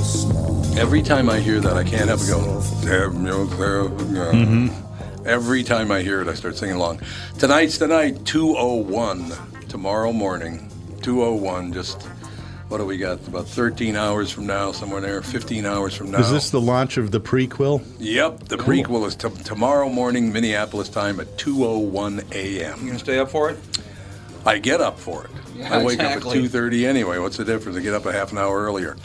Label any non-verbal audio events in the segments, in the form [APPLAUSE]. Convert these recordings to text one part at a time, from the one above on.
Every time I hear that, I can't help but go. Mm-hmm. Every time I hear it, I start singing along. Tonight's the night, 201. Tomorrow morning, 201. Just, what do we got? About 13 hours from now, somewhere there, 15 hours from now. Is this the launch of the prequel? Yep, the prequel is t- tomorrow morning, Minneapolis time at 2:01 a.m. You gonna stay up for it? I get up for it. Yeah, I wake exactly. up at 2:30 anyway. What's the difference? I get up a half an hour earlier.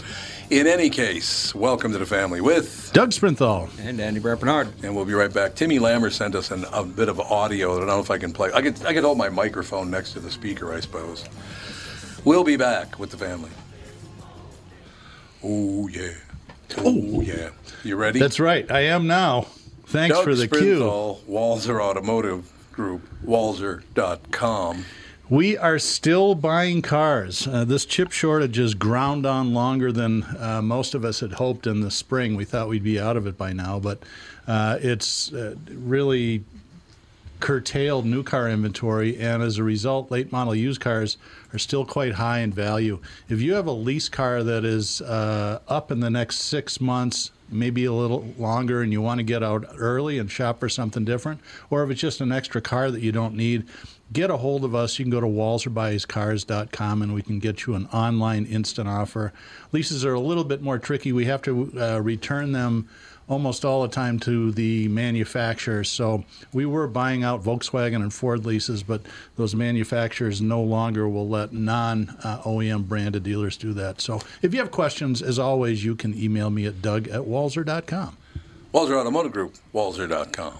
In any case, welcome to the family with Doug Sprinthall. And Andy Brampernard. And we'll be right back. Timmy Lammer sent us an, a bit of audio. I don't know if I can play. I could I could hold my microphone next to the speaker, I suppose. We'll be back with the family. Oh yeah. Oh yeah. You ready? That's right. I am now. Thanks Doug for the cue. Sprinthall, Walser Automotive Group, walser.com. We are still buying cars. Uh, this chip shortage has ground on longer than uh, most of us had hoped in the spring. We thought we'd be out of it by now, but uh, it's uh, really curtailed new car inventory, and as a result, late model used cars are still quite high in value. If you have a lease car that is uh, up in the next six months, maybe a little longer, and you want to get out early and shop for something different, or if it's just an extra car that you don't need, get a hold of us. You can go to walzerbuyhiscars.com and we can get you an online instant offer. Leases are a little bit more tricky. We have to uh, return them almost all the time to the manufacturers. So we were buying out Volkswagen and Ford leases, but those manufacturers no longer will let non uh, OEM branded dealers do that. So if you have questions, as always, you can email me at doug at walser.com. Walser Automotive Group, walser.com.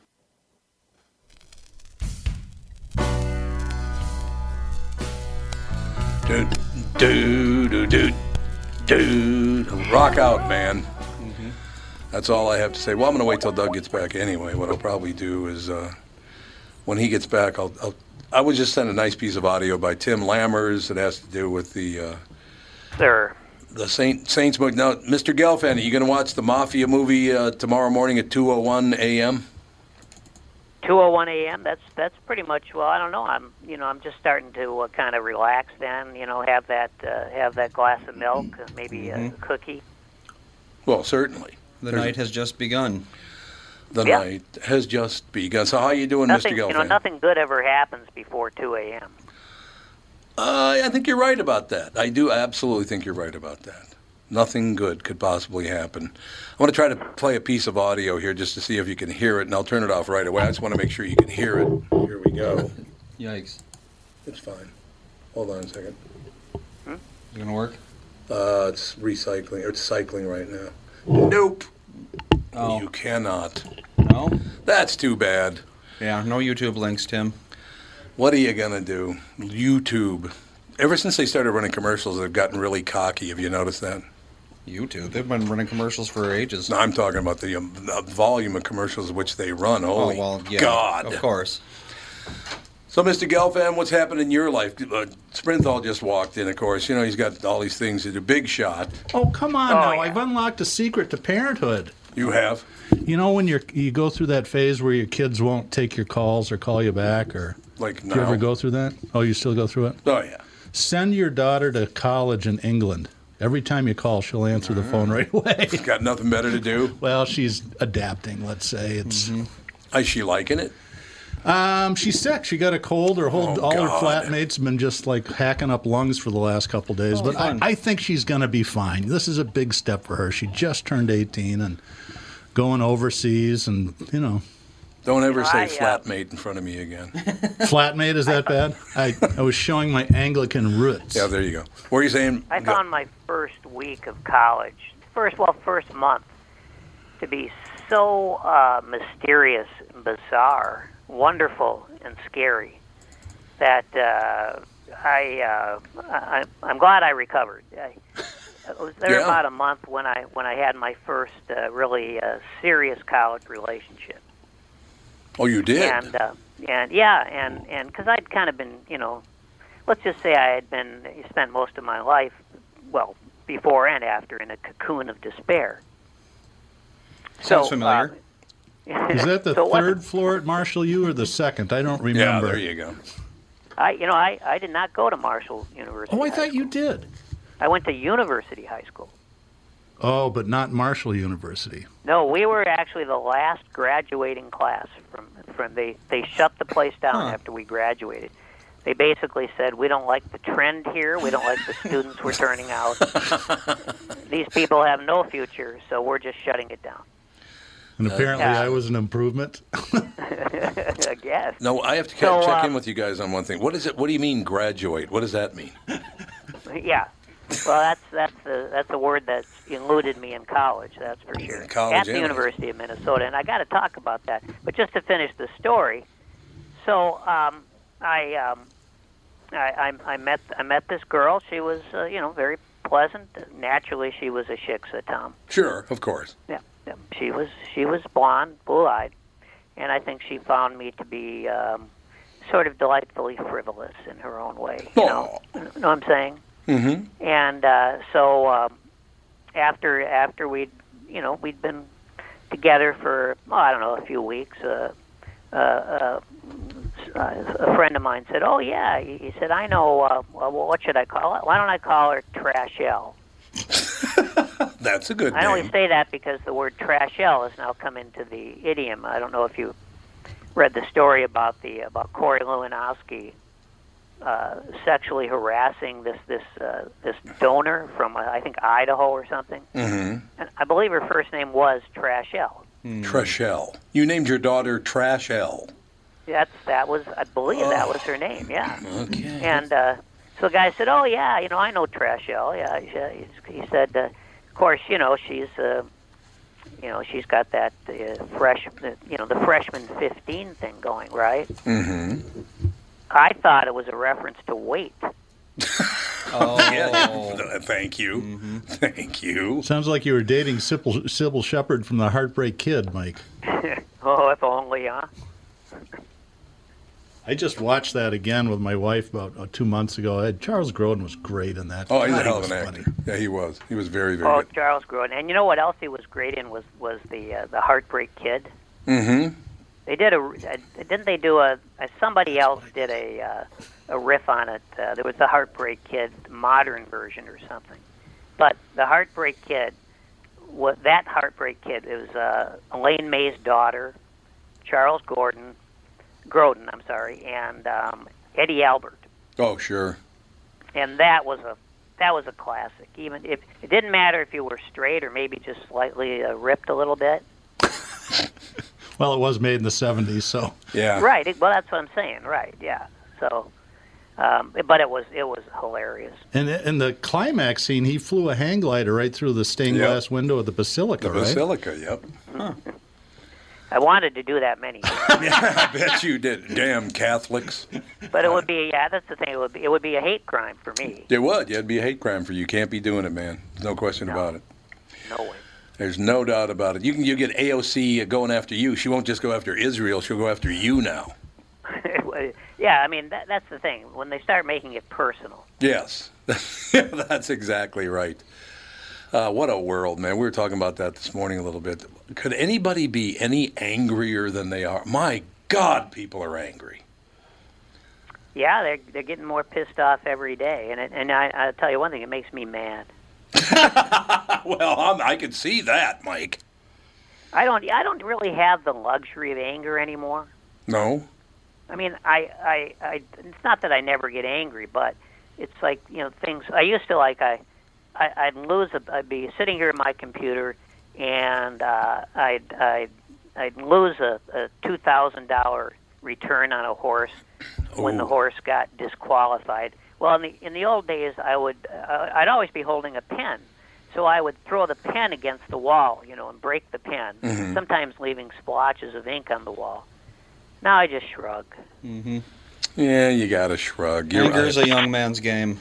Dude, dude, dude, dude, dude. Rock out, man. That's all I have to say. Well, I'm going to wait till Doug gets back anyway. What I'll probably do is uh, when he gets back, I'll, I'll I would just send a nice piece of audio by Tim Lammers that has to do with the uh, Sir. the Saint Saints movie. Now, Mr. Gelfand, are you going to watch the Mafia movie uh, tomorrow morning at 2:01 a.m.? 2:01 a.m. That's that's pretty much. Well, I don't know. I'm you know I'm just starting to uh, kind of relax. Then you know have that uh, have that glass of milk, uh, maybe a cookie. Well, certainly. The There's- night has just begun. The Yeah. night has just begun. So, how are you doing, Nothing Mr. you know Gelfand? nothing good ever happens before 2 a.m. Uh, I think you're right about that. I do absolutely think you're right about that. Nothing good could possibly happen. I want to try to play a piece of audio here just to see if you can hear it, and I'll turn it off right away. I just want to make sure you can hear it. Here we go. Yikes. It's fine. Hold on a second. Is it gonna work? Uh, it's recycling. It's cycling right now. Nope. Oh You cannot. no. That's too bad. Yeah, no YouTube links, Tim. What are you gonna do? YouTube. Ever since they started running commercials, they've gotten really cocky. Have you noticed that? YouTube. They've been running commercials for ages. No, I'm talking about the, um, the volume of commercials which they run. oh Holy well, yeah. God! Of course. So, Mr. Gelfand, what's happened in your life? Uh, Sprinthall just walked in, of course. You know, he's got all these things to do. Big shot. Oh, come on Oh, now. yeah. I've unlocked a secret to parenthood. You have? You know when you're you go through that phase where your kids won't take your calls or call you back or Like, do no. you ever go through that? Oh, you still go through it? Oh, yeah. Send your daughter to college in England. Every time you call, she'll answer the phone right away. [LAUGHS] Got nothing better to do. well, she's adapting, let's say. It's Is she liking it? um she's sick. She got a cold. Her whole Oh, all her flatmates have been just like hacking up lungs for the last couple days. Oh, but I. I think she's gonna be fine. This is a big step for her. She just turned 18 and going overseas and you know Don't ever say I, uh, flatmate in front of me again. [LAUGHS] Flatmate, is that bad? I, I was showing my Anglican roots. yeah, there you go. What are you saying? I Go- found my first week of college, first well, first month, to be so uh, mysterious, and bizarre, wonderful, and scary that uh, I, uh, I I'm glad I recovered. I, it was there Yeah. about a month when I when I had my first uh, really uh, serious college relationship Oh, you did? and uh, and yeah, and and because I'd kind of been, you know, let's just say I had been spent most of my life, well, before and after, in a cocoon of despair. Sounds So, familiar. uh, [LAUGHS] Is that the [LAUGHS] so it wasn't- third floor at Marshall U or the second? I don't remember. yeah, remember. there you go. I, you know, I, I did not go to Marshall University. Oh, I High thought you did. I went to University High School. Oh, but not Marshall University. No, we were actually the last graduating class from from they they shut the place down Huh. after we graduated. They basically said we don't like the trend here. We don't like the students we're turning out. [LAUGHS] These people have no future, so we're just shutting it down. And apparently Yeah. I was an improvement. [LAUGHS] [LAUGHS] I guess. No, I have to So, check uh, in with you guys on one thing. What is it? What do you mean graduate? What does that mean? Yeah. Well, that's that's the that's a word that's eluded me in college. That's for sure. In college At the University of Minnesota, and I got to talk about that. But just to finish the story, so um, I, um, I I I met I met this girl. She was uh, you know very pleasant. Naturally, she was a shiksa, Tom. Sure, of course. Yeah, yeah. She was she was blonde, blue-eyed, and I think she found me to be um, sort of delightfully frivolous in her own way. You know, know what I'm saying? Mm-hmm. And uh, so um, after after we'd you know we'd been together for oh, I don't know a few weeks. Uh, uh, uh, a friend of mine said, "Oh yeah," he said, "I know. Uh, well, what should I call it? Why don't I call her Trashelle?" [LAUGHS] That's a good I only say that because the word trashelle has now come into the idiom. I don't know if you read the story about the about Corey Lewandowski uh, sexually harassing this this uh, this donor from uh, I think Idaho or something. Mm-hmm. And I believe her first name was Trashelle. Trashelle. You named your daughter Trashelle. That's that was I believe that was her name. Yeah. Okay. And uh, so the guy said, "Oh yeah, you know I know Trashelle." Yeah, he, he, he said, uh, of course, you know she's uh, you know she's got that uh, fresh, uh, you know, the freshman 15 thing going, right? Mm-hmm. I thought it was a reference to weight. [LAUGHS] Oh, Yeah. Thank you. Thank you. Sounds like you were dating Sybil, Cybill Shepherd from the Heartbreak Kid, Mike. [LAUGHS] oh, if only, huh? I just watched that again with my wife about uh, two months ago. Uh, Charles Grodin was great in that. Oh, he's God, a hell of was an funny. actor. Yeah, he was. He was very, very Oh, good. Charles Grodin. And you know what else he was great in was was the uh, the Heartbreak Kid. Mm-hmm. They did a, a didn't they do a, a somebody else did a uh, a riff on it. Uh, there was the Heartbreak Kid modern version or something. But the Heartbreak Kid, what that Heartbreak Kid it was uh, Elaine May's daughter, Charles Gordon, Groden, I'm sorry, and um, Eddie Albert. Oh, sure. and that was a that was a classic. Even if it didn't matter if you were straight or maybe just slightly uh, ripped a little bit. [LAUGHS] Well, it was made in the 70s, so. Yeah. Right. It, well, that's what I'm saying. Right. Yeah. So, um, but it was it was hilarious. And in the climax scene, he flew a hang glider right through the stained Yep. glass window of the Basilica, The right? Basilica, yep. [LAUGHS] I wanted to do that many, times. [LAUGHS] Yeah, I bet you did. Damn Catholics. but it would be yeah. That's the thing. It would be it would be a hate crime for me. It would. Yeah, it'd be a hate crime for you. You can't be doing it, man. There's no question about it. No way. There's no doubt about it. You can you get AOC going after you. She won't just go after Israel. She'll go after you now. [LAUGHS] yeah. I mean that, that's the thing. When they start making it personal. Yes, [LAUGHS] that's exactly right. Uh, what a world, man. We were talking about that this morning a little bit. Could anybody be any angrier than they are? My God, people are angry. Yeah, they're they're getting more pissed off every day, and it, and I I'll tell you one thing. It makes me mad. [LAUGHS] Well, I'm, I could see that, Mike. I don't I don't really have the luxury of anger anymore. No. I mean, I, I, I, it's not that I never get angry, but it's like you know things. I used to like I, I I'd lose. A, I'd be sitting here at my computer, and uh, I'd, I'd, I'd lose a, a two thousand dollar return on a horse when the horse got disqualified. Well, in the in the old days, I would uh, I'd always be holding a pen, so I would throw the pen against the wall, you know, and break the pen. Mhm. Sometimes leaving splotches of ink on the wall. Now I just shrug. Mm-hmm. Yeah, you got to shrug. You're Anger's right. a young man's game.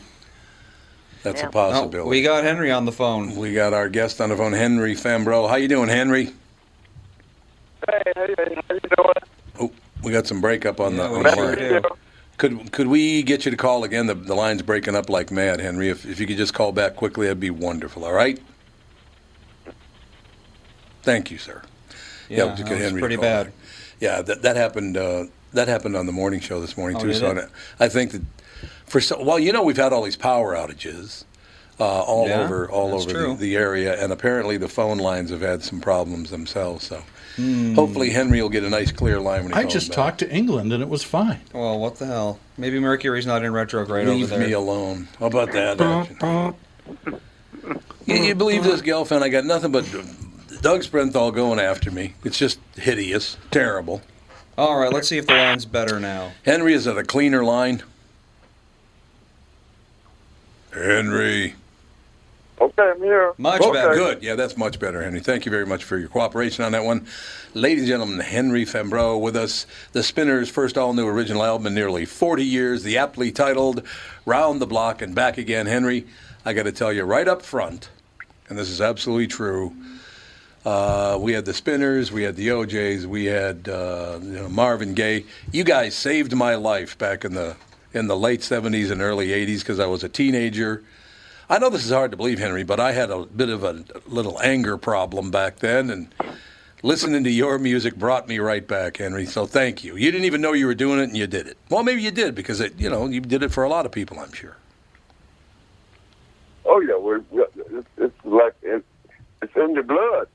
That's Yeah. a possibility. Oh, we got Henry on the phone. We got our guest on the phone, Henry Fambro. How you doing, Henry? Hey, hey, hey, how you doing? Oh, we got some breakup on Yeah, the we on the sure line. Could could we get you to call again? The the line's breaking up like mad, Henry. If if you could just call back quickly, that'd be wonderful. All right. Thank you, sir. Yeah, just that was Henry pretty call bad. back. Yeah, that that happened. Uh, that happened on the morning show this morning Oh, too. so it? I think that for so well, you know, we've had all these power outages. Uh, all Yeah, over, all over the, the area, and apparently the phone lines have had some problems themselves. So, Hmm. hopefully Henry will get a nice clear line when he I calls just back. talked to England and it was fine. Well, what the hell? Maybe Mercury's not in retrograde over Leave there. me alone. How about that? action? you, you believe this, Gelfand? I got nothing but Doug Sprinthall going after me. It's just hideous, terrible. All right, let's see if the line's better now. Henry, is it a cleaner line? Henry. Okay, I'm here. Much Oh, better. Good. Yeah, that's much better, Henry. Thank you very much for your cooperation on that one. Ladies and gentlemen, Henry Fambro with us. The Spinners' first all new original album in nearly 40 years, the aptly titled Round the Block and Back Again. Henry, I got to tell you right up front, and this is absolutely true. Uh, we had the Spinners, we had the OJs, we had uh, you know, Marvin Gaye. You guys saved my life back in the in the late 70s and early 80s because I was a teenager. I know this is hard to believe, Henry, but I had a bit of a little anger problem back then, and listening to your music brought me right back, Henry. So thank you. You didn't even know you were doing it, and you did it. Well, maybe you did because it, you know you did it for a lot of people, I'm sure. Oh yeah, we're, we it's, it's like it, it's in the blood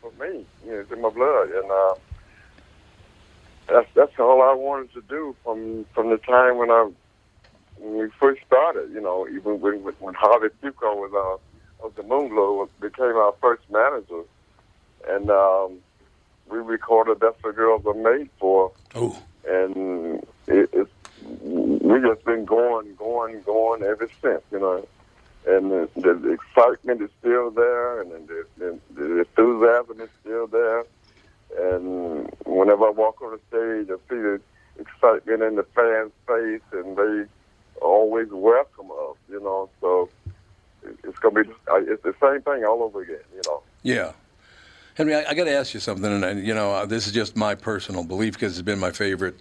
for me. You know, it's in my blood, and uh, that's that's all I wanted to do from from the time when I when we first started. You know, even when when, Harvey Fuqua was uh, of the Moonglow became our first manager, and um, we recorded "That's What Girls Are Made For." Oh, and it, it's we just been going, going, going ever since, you know. and the, the excitement is still there, and the, the, the enthusiasm is still there. And whenever I walk on the stage, I see the excitement in the fans' face, and they always welcome us. You know, so it's gonna be uh, it's the same thing all over again. You know. Yeah. Henry, I, I got to ask you something, and you know, uh, this is just my personal belief because it's been my favorite,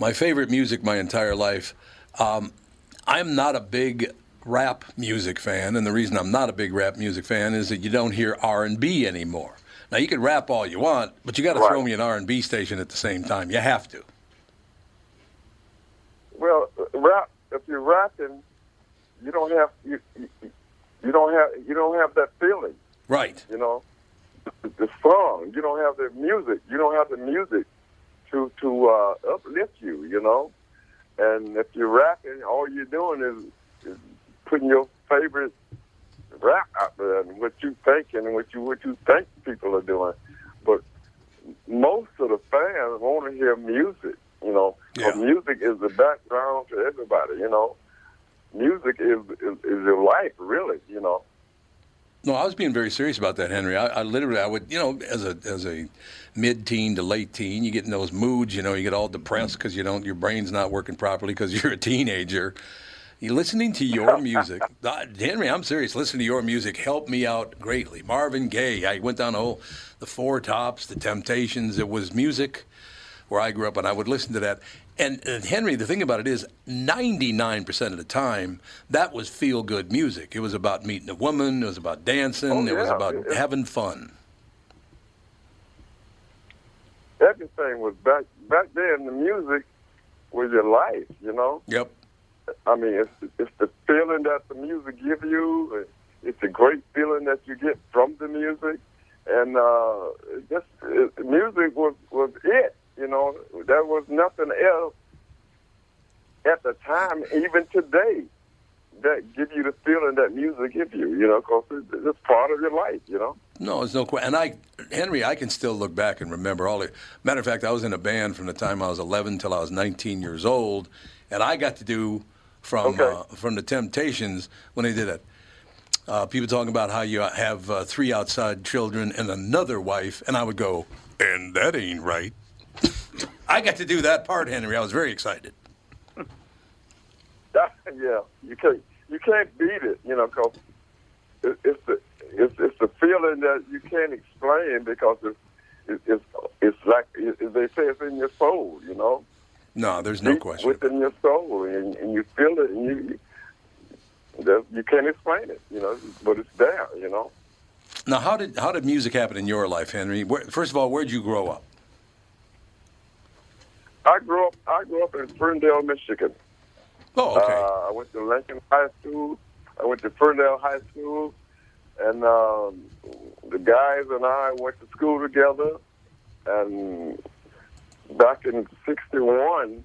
my favorite music my entire life. Um, I'm not a big rap music fan, and the reason I'm not a big rap music fan is that you don't hear R&B anymore. Now you can rap all you want, but you got to Right. throw me an R&B station at the same time. You have to. Well, rap. If you're rapping, you don't have you, you you don't have you don't have that feeling. Right. You know, the, the song. You don't have the music. You don't have the music to to uh, uplift you. You know, and if you're rapping, all you're doing is, is putting your favorite rap out there and what you think and what you what you think people are doing. But most of the fans want to hear music. You know, Yeah. music is the background to everybody. You know, music is is, is your life, really. You know. No, I was being very serious about that, Henry. I, I literally, I would, you know, as a as a mid-teen to late teen, you get in those moods. You know, you get all depressed because you don't, your brain's not working properly because [LAUGHS] you're a teenager. You listening to your music, [LAUGHS] Henry. I'm serious. Listening to your music helped me out greatly. Marvin Gaye. I went down the whole, the Four Tops, the Temptations. It was music where I grew up, and I would listen to that. And, and Henry, the thing about it is, 99% of the time, that was feel good music. It was about meeting a woman, it was about dancing, Oh, it was about having fun. Everything was back back then. The music was your life. You know. Yep. I mean, it's it's the feeling that the music gives you. It's a great feeling that you get from the music, and uh, just it, music was was it. You know, there was nothing else at the time, even today, that give you the feeling that music gives you. You know, because it's, it's part of your life. You know. No, there's no question. And I, Henry, I can still look back and remember all the. Matter of fact, I was in a band from the time I was 11 till I was 19 years old, and I got to do from Okay. uh, from the Temptations when they did it. Uh, people talking about how you have uh, three outside children and another wife, and I would go, and that ain't right. I got to do that part, Henry. I was very excited. [LAUGHS] yeah, you can't you can't beat it, you know, because it, it's the it's, it's the feeling that you can't explain because it's it, it's it's like it, they say it's in your soul, you know, No, there's no question. within your soul, and, and you feel it, and you you, you can't explain it, you know, but it's there, you know. Now, how did how did music happen in your life, Henry? Where, first of all, where'd you grow up? I grew up I grew up in Ferndale, Michigan. Oh, okay. Uh, I went to Lincoln High School. I went to Ferndale High School, and um, the guys and I went to school together. And back in ¡61,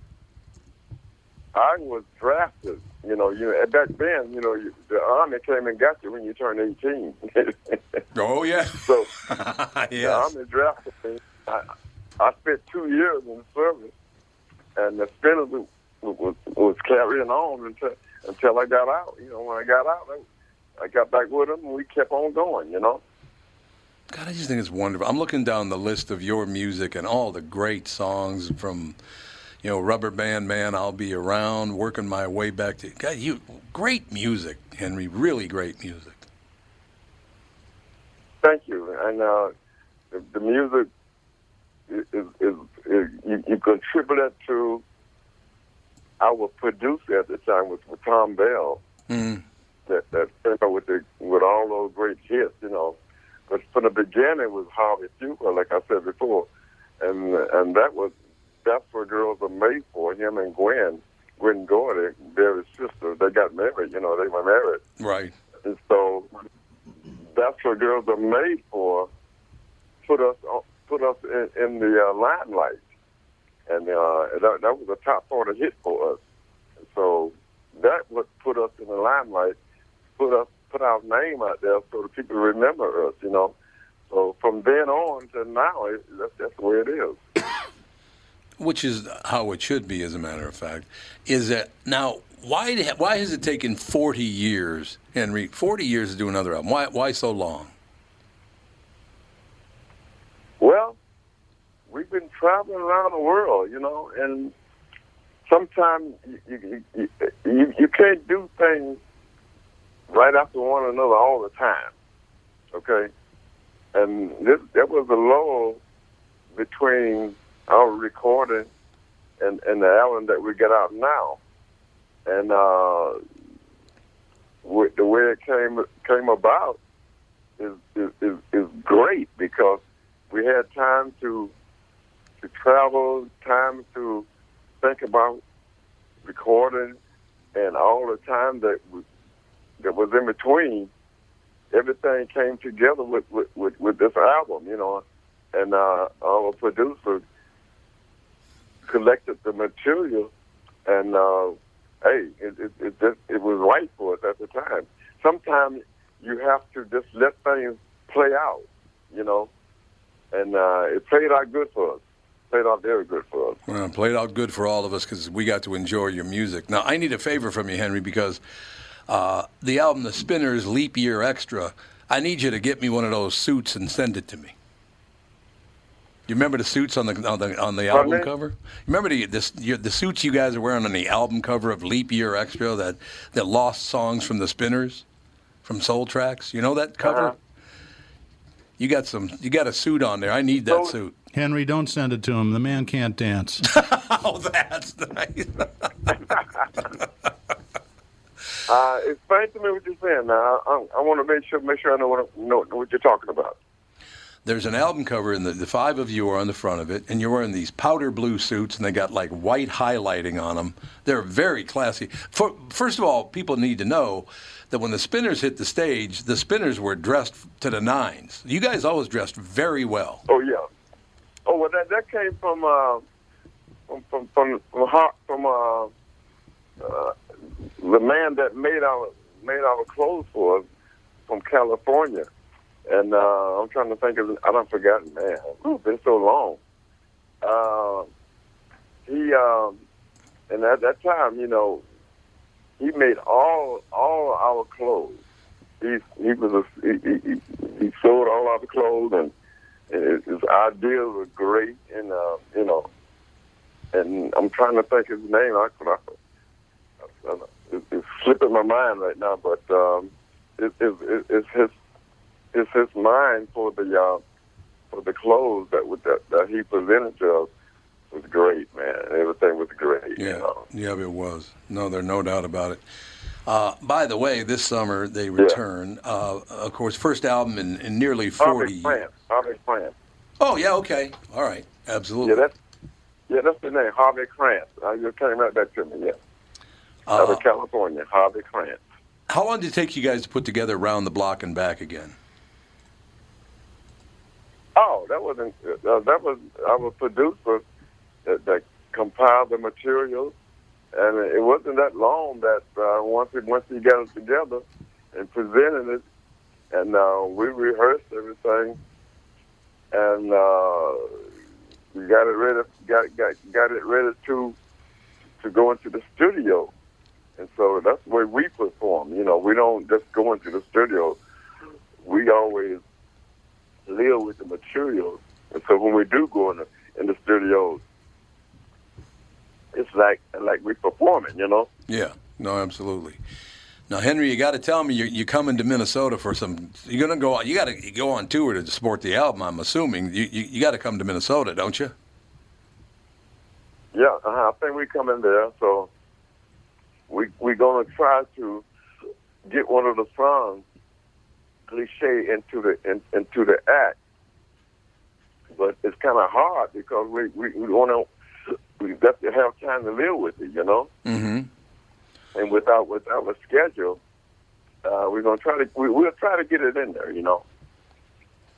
I was drafted. You know, you back then, you know, you, the army came and got you when you turned 18. [LAUGHS] oh yeah. so [LAUGHS] the yes. army drafted me. I, I spent two years in the service, and the sentence was, was, was carrying on until until I got out. You know, when I got out, I, I got back with them, and we kept on going. You know. God, I just think it's wonderful. I'm looking down the list of your music and all the great songs from, you know, Rubber Band Man, I'll Be Around, working my way back to. God, you great music, Henry. Really great music. Thank you. And uh, the, the music is, is, is, you, you contributed to our producer at the time was with Thom Bell. Mm. That that came out with the with all those great hits, you know. But from the beginning it was Harvey Fuqua, like I said before, and and that was that's what girls are made for. Him and Gwen, Gwen Gordy, Barry's sister, they got married. You know, they were married. Right. And so that's what girls are made for. Put us on, put us in, in the uh, limelight, and uh, that, that was a top of hit for us. So that what put us in the limelight, put us put our name out there so that people remember us. You know. So from then on to now, it, that's, that's the way it is. [COUGHS] Which is how it should be, as a matter of fact. Is that now why why has it taken 40 years, Henry? 40 years to do another album. Why why so long? Well, we've been traveling around the world, you know, and sometimes you you, you, you, can't do things right after one another all the time. Okay, and this there was a lull between our recording and and the album that we get out now, and uh, with the way it came came about is, is is great because we had time to to travel, time to think about recording, and all the time that we, that was in between, everything came together with with, with, with this album, you know, and uh, our producer collected the material, and uh, hey, it it, it just it was right for us at the time. Sometimes you have to just let things play out, you know, and uh, it played out good for us. Played out very good for us. Well, played out good for all of us because we got to enjoy your music. Now, I need a favor from you, Henry, because uh, the album The Spinners Leap Year Extra, I need you to get me one of those suits and send it to me. You remember the suits on the on the on the album cover? Remember the this, your, the suits you guys are wearing on the album cover of Leap Year Extra that that lost songs from the Spinners, from Soul Tracks. You know that cover? Uh-huh. You got some. You got a suit on there. I need that So- suit. Henry, don't send it to him. The man can't dance. [LAUGHS] Oh, that's nice. [LAUGHS] Uh, explain to me what you're saying. Now, I, I, I want to make sure make sure I know what know, know what you're talking about. There's an album cover, and the, the five of you are on the front of it, and you're wearing these powder blue suits, and they got like white highlighting on them. They're very classy. For, first of all, people need to know that when the Spinners hit the stage, the Spinners were dressed to the nines. You guys always dressed very well. Oh yeah. Oh well, that that came from uh, from from from from, from uh, uh, the man that made our made our clothes for us from California, and uh, I'm trying to think of I don't forgotten man. It's been so long. Uh, he um, and at that time, you know, he made all all our clothes. He he was a, he, he he sold all our clothes and his ideas were great, and uh, you know, and I'm trying to think his name. I, I, I, it, it's slipping my mind right now, but um, it, it, it, it's his it's his mind for the uh, for the clothes that would that, that he presented to us was great, man. Everything was great. Yeah, You know? yeah, it was. No, there's no doubt about it. Uh, by the way, this summer they return. Uh, of course, first album in, in nearly 40 Harvey years. Harvey Plant. Oh, yeah, okay. All right. Absolutely. Yeah, that's yeah, that's the name. Harvey Krantz. I just came right back to me. Yeah, Uh, out of California. Harvey Krantz. How long did it take you guys to put together Round the Block and Back again? Oh, that wasn't. Uh, that was I our producer that, that compiled the materials, and it wasn't that long that uh, once we once we got it together and presented it, and uh, we rehearsed everything, and uh, we got it ready. Got got got it ready to to go into the studio, and so that's the way we perform. You know, we don't just go into the studio. We always live with the materials. And so when we do go in the in the studio, it's like like we're performing, you know. Yeah, no, absolutely. Now, Henry, you got to tell me you're, you're coming to Minnesota for some. You're going to go. You got to go on tour to support the album. I'm assuming you you, you got to come to Minnesota, don't you? Yeah, uh-huh. I think we come in there, so we we're gonna try to get one of the songs cliche into the in, into the act, but it's kind of hard because we we, we want to we got to have time to live with it, you know. Mm-hmm. and without without a schedule, uh, we're gonna try to we, we'll try to get it in there. You know.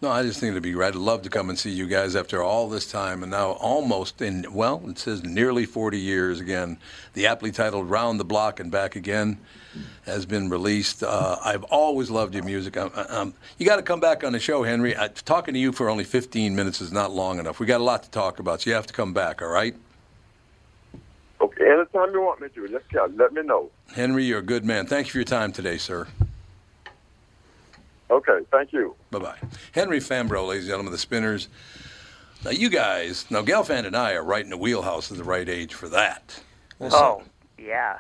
No, I just think it'd be great. I'd love to come and see you guys after all this time, and now almost in well, it says nearly 40 years again. The aptly titled "Round the Block and Back Again" has been released. Uh, I've always loved your music. i um, you got to come back on the show, Henry. I, talking to you for only 15 minutes is not long enough. We got a lot to talk about, so you have to come back. All right? Okay. Anytime you want me to, just tell, let me know. Henry, you're a good man. Thank you for your time today, sir. Okay, thank you. Bye bye. Henry Fambro, ladies and gentlemen, the Spinners. Now, you guys, now Gelfand and I are right in the wheelhouse of the right age for that. Oh, yeah.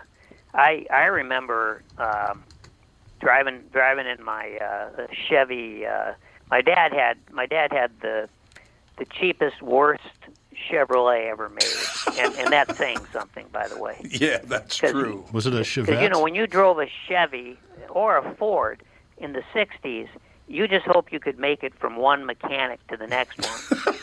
I I remember um, driving driving in my uh, Chevy. Uh, my dad had my dad had the the cheapest, worst Chevrolet ever made, and and that's saying something, by the way. [LAUGHS] Yeah, that's true. Was it a Because Chevette? you know when you drove a Chevy or a Ford in the '60s, you just hope you could make it from one mechanic to the next one.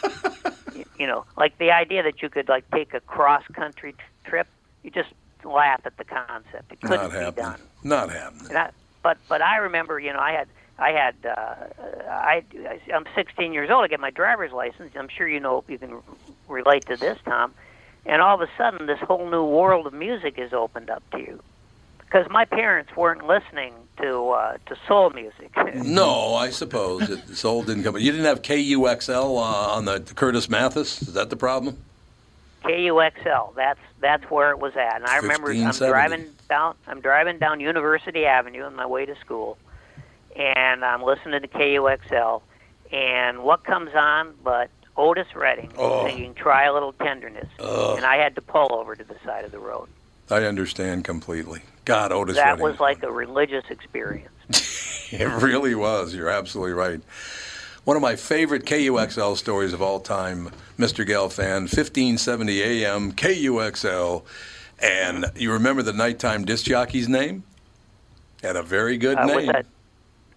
[LAUGHS] you, you know, like the idea that you could like take a cross country t- trip, you just laugh at the concept. It couldn't Not be happening. done. Not happening. And I, but but I remember, you know, I had I had uh, I I'm 16 years old. I get my driver's license. I'm sure you know you can relate to this, Tom. And all of a sudden, this whole new world of music is opened up to you. Because my parents weren't listening to uh, to soul music. [LAUGHS] No, I suppose it, soul didn't come. You didn't have KUXL uh, on the the Curtis Mathes. Is that the problem? KUXL. That's that's where it was at. And I remember I'm driving down I'm driving down University Avenue on my way to school, and I'm listening to KUXL, and what comes on but Otis Redding Oh. singing "Try a Little Tenderness," and I had to pull over to the side of the road. I understand completely. God, Otis Redding. that Redding. was like a religious experience. [LAUGHS] It really was. You're absolutely right. One of my favorite KUXL stories of all time, Mr. Gelfand, 1570 AM, KUXL. And you remember the nighttime disc jockey's name? Had a very good Uh, was that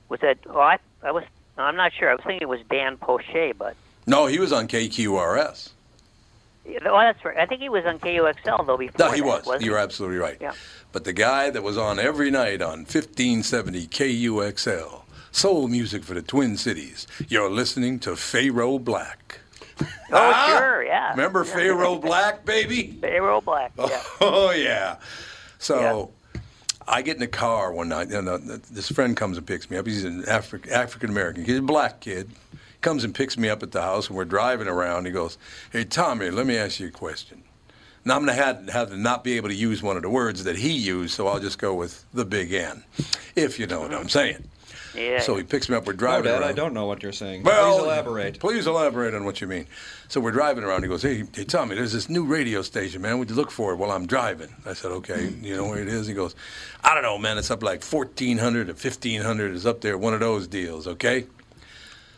was that? Oh, I I was. I'm not sure. I was thinking it was Dan Poche, but No, he was on KQRS. oh, that's right. I think he was on KUXL though before. No, he that, was. You're he? absolutely right. Yeah. But the guy that was on every night on 1570 KUXL, soul music for the Twin Cities. You're listening to Pharaoh Black. Oh, sure, yeah. Remember Pharaoh Black, baby? Pharaoh Black. Yeah. [LAUGHS] Oh yeah. So I get in the car one night, and uh, this friend comes and picks me up. He's an Afri- African American He's a black kid. Comes and picks me up at the house, and we're driving around. He goes, "Hey Tommy, let me ask you a question." Now I'm gonna have, have to not be able to use one of the words that he used, so I'll just go with the big N, if you know what I'm saying. Yeah. So he picks me up. We're No, driving Dad, around. I don't know what you're saying. Well, Please elaborate. Please elaborate on what you mean. So we're driving around. He goes, "Hey, hey, Tommy, there's this new radio station, man. Would you look for it while I'm driving?" I said, "Okay." You know where it is? He goes, "I don't know, man. It's up like 1400 or 1500. It's up there. One of those deals, okay?"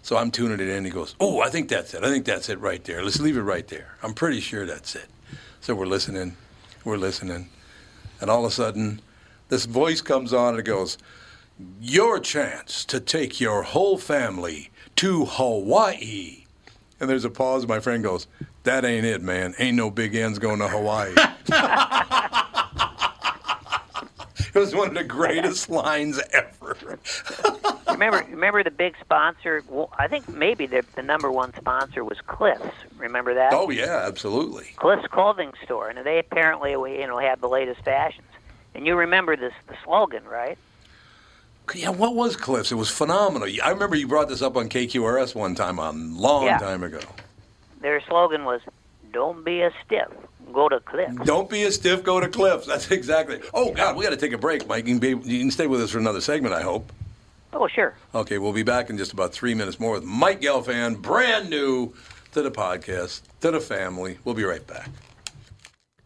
So I'm tuning it in. He goes, "Oh, I think that's it. I think that's it right there. Let's leave it right there. I'm pretty sure that's it." So we're listening, we're listening, and all of a sudden, this voice comes on and it goes, "Your chance to take your whole family to Hawaii." And there's a pause. My friend goes, "That ain't it, man. Ain't no big ends going to Hawaii." [LAUGHS] [LAUGHS] it was one of the greatest [LAUGHS] lines ever. remember, remember the big sponsor. Well, I think maybe the the number one sponsor was Cliffs. Remember that? Oh yeah, absolutely. Cliff's clothing store, and they apparently you know had the latest fashions. And you remember this the slogan, right? Yeah, what was Cliffs? It was phenomenal. I remember you brought this up on KQRS one time a long Yeah. time ago. Their slogan was, "Don't be a stiff, go to Cliffs." Don't be a stiff, go to Cliffs. [LAUGHS] That's exactly. Oh God, we got to take a break, Mike. You can, be, you can stay with us for another segment, I hope. Oh, sure. Okay, we'll be back in just about three minutes more with Mike Gelfand, brand new to the podcast, to the family. We'll be right back.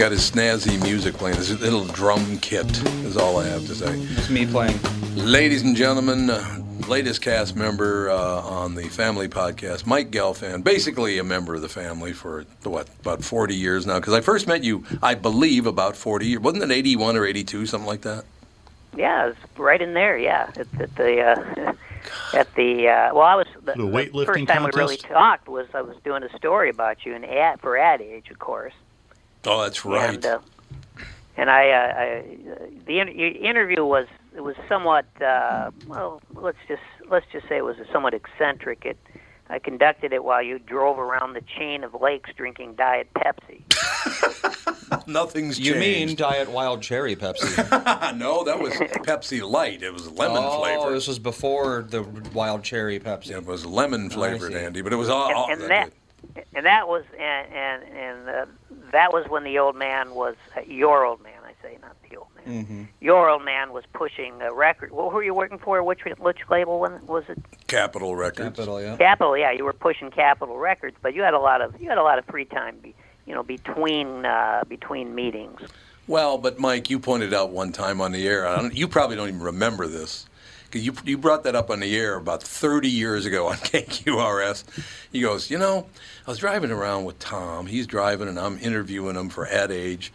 Got his snazzy music playing, his little drum kit, is all I have to say. It's me playing. Ladies and gentlemen, uh, latest cast member uh, on the Family Podcast, Mike Gelfand, basically a member of the family for what about 40 years now. Because I first met you, I believe, about 40 years. Wasn't it 81 or 82, something like that? Yeah, it's right in there. Yeah, at, at the uh, [LAUGHS] at the uh, well, I was the, The weightlifting first time we really talked was I was doing a story about you and ad for Ad Age, of course. Oh, that's right. And, uh, and I, uh, I the inter- interview was it was somewhat uh, well. Let's just let's just say it was somewhat eccentric. It I conducted it while you drove around the chain of lakes drinking Diet Pepsi. [LAUGHS] Nothing's You mean. Diet Wild Cherry Pepsi? [LAUGHS] no, that was [LAUGHS] Pepsi Light. It was lemon oh, flavored. this was before the Wild Cherry Pepsi. It was lemon flavored, see. Andy, but it was all, all and, and that that and that was and and, and uh, that was when the old man was uh, your old man. I say not the old man. Mm-hmm. Your old man was pushing a record. What were you working for? Which which label when, was it? Capitol Records. Capitol, yeah. Capitol, yeah, you were pushing Capitol Records, but you had a lot of you had a lot of free time, be, you know, between uh, between meetings. Well, but Mike, you pointed out one time on the air. I don't, you probably don't even remember this. You, you brought that up on the air about 30 years ago on [LAUGHS] KQRS. He goes, You know, I was driving around with Tom. He's driving, and I'm interviewing him for Ad Age.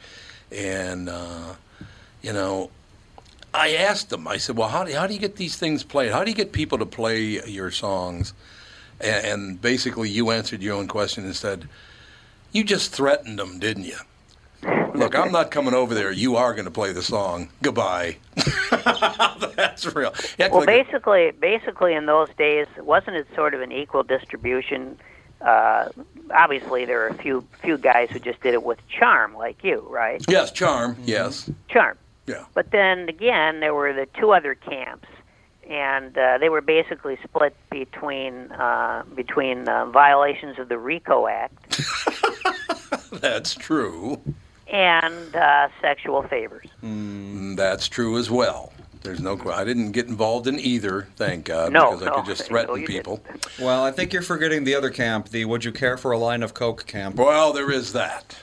And, uh, you know, I asked him, I said, Well, how do, how do you get these things played? How do you get people to play your songs? And, and basically, you answered your own question and said, You just threatened them, didn't you? Look, I'm not coming over there. You are going to play the song. Goodbye. [LAUGHS] That's real. Yeah, Well, like- basically, basically in those days, wasn't it sort of an equal distribution? Uh, obviously, there are a few few guys who just did it with charm, like you, right? yes, charm. Yes. Charm. Yeah. But then again, there were the two other camps, and uh, they were basically split between uh, between uh, violations of the RICO Act [LAUGHS] That's true. And uh, sexual favors. Mm, That's true as well. There's no. I didn't get involved in either, thank God, No, because I could just [LAUGHS] no, threaten you people. Well, I think you're forgetting the other camp, the Would You Care for a Line of Coke camp. Well, there is that.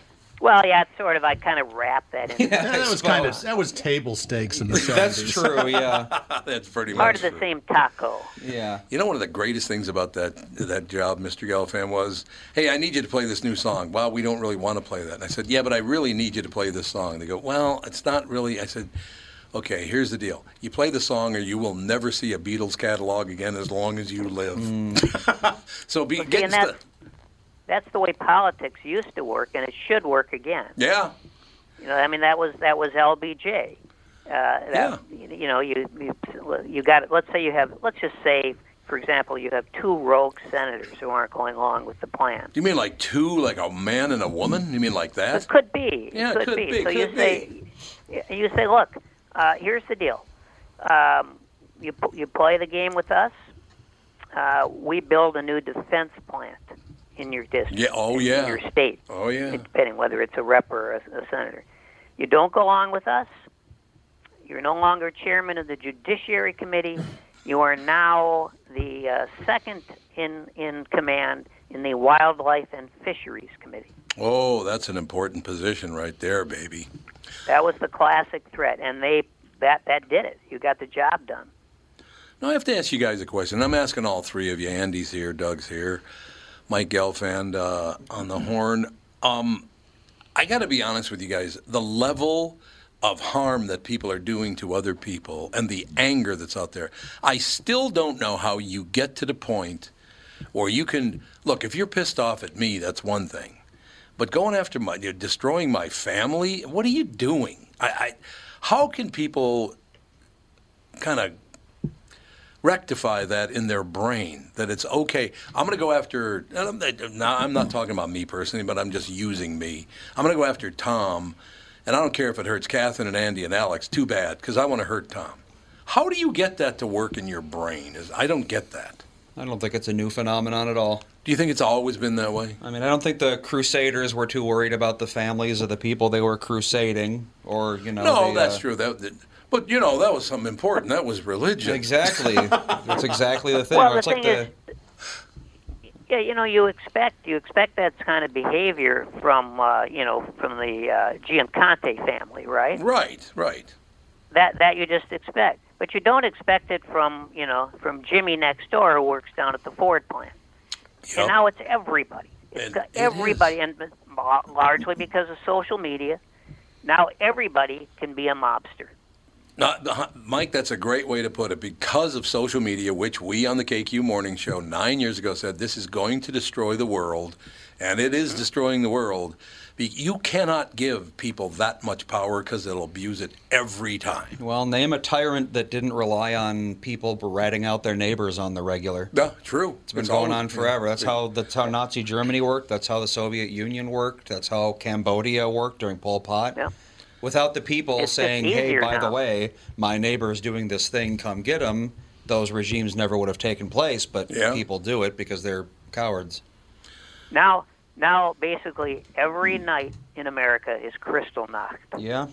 Well, yeah, it's sort of. I kind of wrapped that in. [LAUGHS] Yeah, that was kind of that was table stakes in the 70s. [LAUGHS] That's true, yeah. [LAUGHS] That's pretty Part much part of the true. same taco. Yeah. You know, one of the greatest things about that that job, Mr. Gelfand, was, hey, I need you to play this new song. Well, we don't really want to play that. And I said, yeah, but I really need you to play this song. They go, well, it's not really. I said, okay, here's the deal. You play the song, or you will never see a Beatles catalog again as long as you live. Mm. so be Well, see, get and that's, st- that's the way politics used to work, and it should work again. yeah. You know, I mean, that was that was LBJ. Uh, that, You know, you, you you got. Let's say you have. Let's just say, for example, you have two rogue senators who aren't going along with the plan. Do you mean like two, like a man and a woman? You mean like that? It could be. Yeah, it could, could be. be, So you could say, you say, look, uh, here's the deal. Um, you you play the game with us. Uh, we build a new defense plant in your district. Yeah, oh, in yeah. your state. Oh yeah. Depending whether it's a rep or a, a senator. You don't go along with us. You're no longer chairman of the Judiciary Committee. You are now the uh, second in in command in the Wildlife and Fisheries Committee. Oh, that's an important position right there, baby. That was the classic threat, and they that that did it. You got the job done. Now, I have to ask you guys a question. I'm asking all three of you. Andy's here, Doug's here, Mike Gelfand uh, on the horn. Um, I got to be honest with you guys. The level of harm that people are doing to other people and the anger that's out there, I still don't know how you get to the point where you can look. If you're pissed off at me, that's one thing. But going after my, you're destroying my family. What are you doing? I, I how can people kind of rectify that in their brain that it's okay. I'm going to go after. Now, I'm not talking about me personally, but I'm just using me. I'm going to go after Tom, and I don't care if it hurts Catherine and Andy and Alex. Too bad, because I want to hurt Tom. How do you get that to work in your brain? Is I don't get that. I don't think it's a new phenomenon at all. Do you think it's always been that way? I mean, I don't think the Crusaders were too worried about the families of the people they were crusading, or you know. No, that's uh, true. That, that- but you know, that was something important. That was religion. Exactly. [LAUGHS] that's exactly the thing. Well, the it's like thing the is, yeah, you know, you expect you expect that kind of behavior from uh, you know from the uh, Gianconte family, right? Right, right. That that you just expect, but you don't expect it from you know from Jimmy next door who works down at the Ford plant. Yep. And now it's everybody. It's And got it everybody, and largely because of social media. Now everybody can be a mobster. Not, Mike, that's a great way to put it. Because of social media, which we on the KQ Morning Show nine years ago said this is going to destroy the world, and it is destroying the world. You cannot give people that much power because they'll abuse it every time. well, name a tyrant that didn't rely on people ratting out their neighbors on the regular. Yeah, true. It's been going on forever. That's how that's how Nazi Germany worked. That's how the Soviet Union worked. That's how Cambodia worked during Pol Pot. Yeah. Without the people It's saying, "Hey, easier by the way, my neighbor is doing this thing. Come get him," those regimes never would have taken place. But Yeah. people do it because they're cowards. Now, now, basically every night in America is Kristallnacht. Yeah.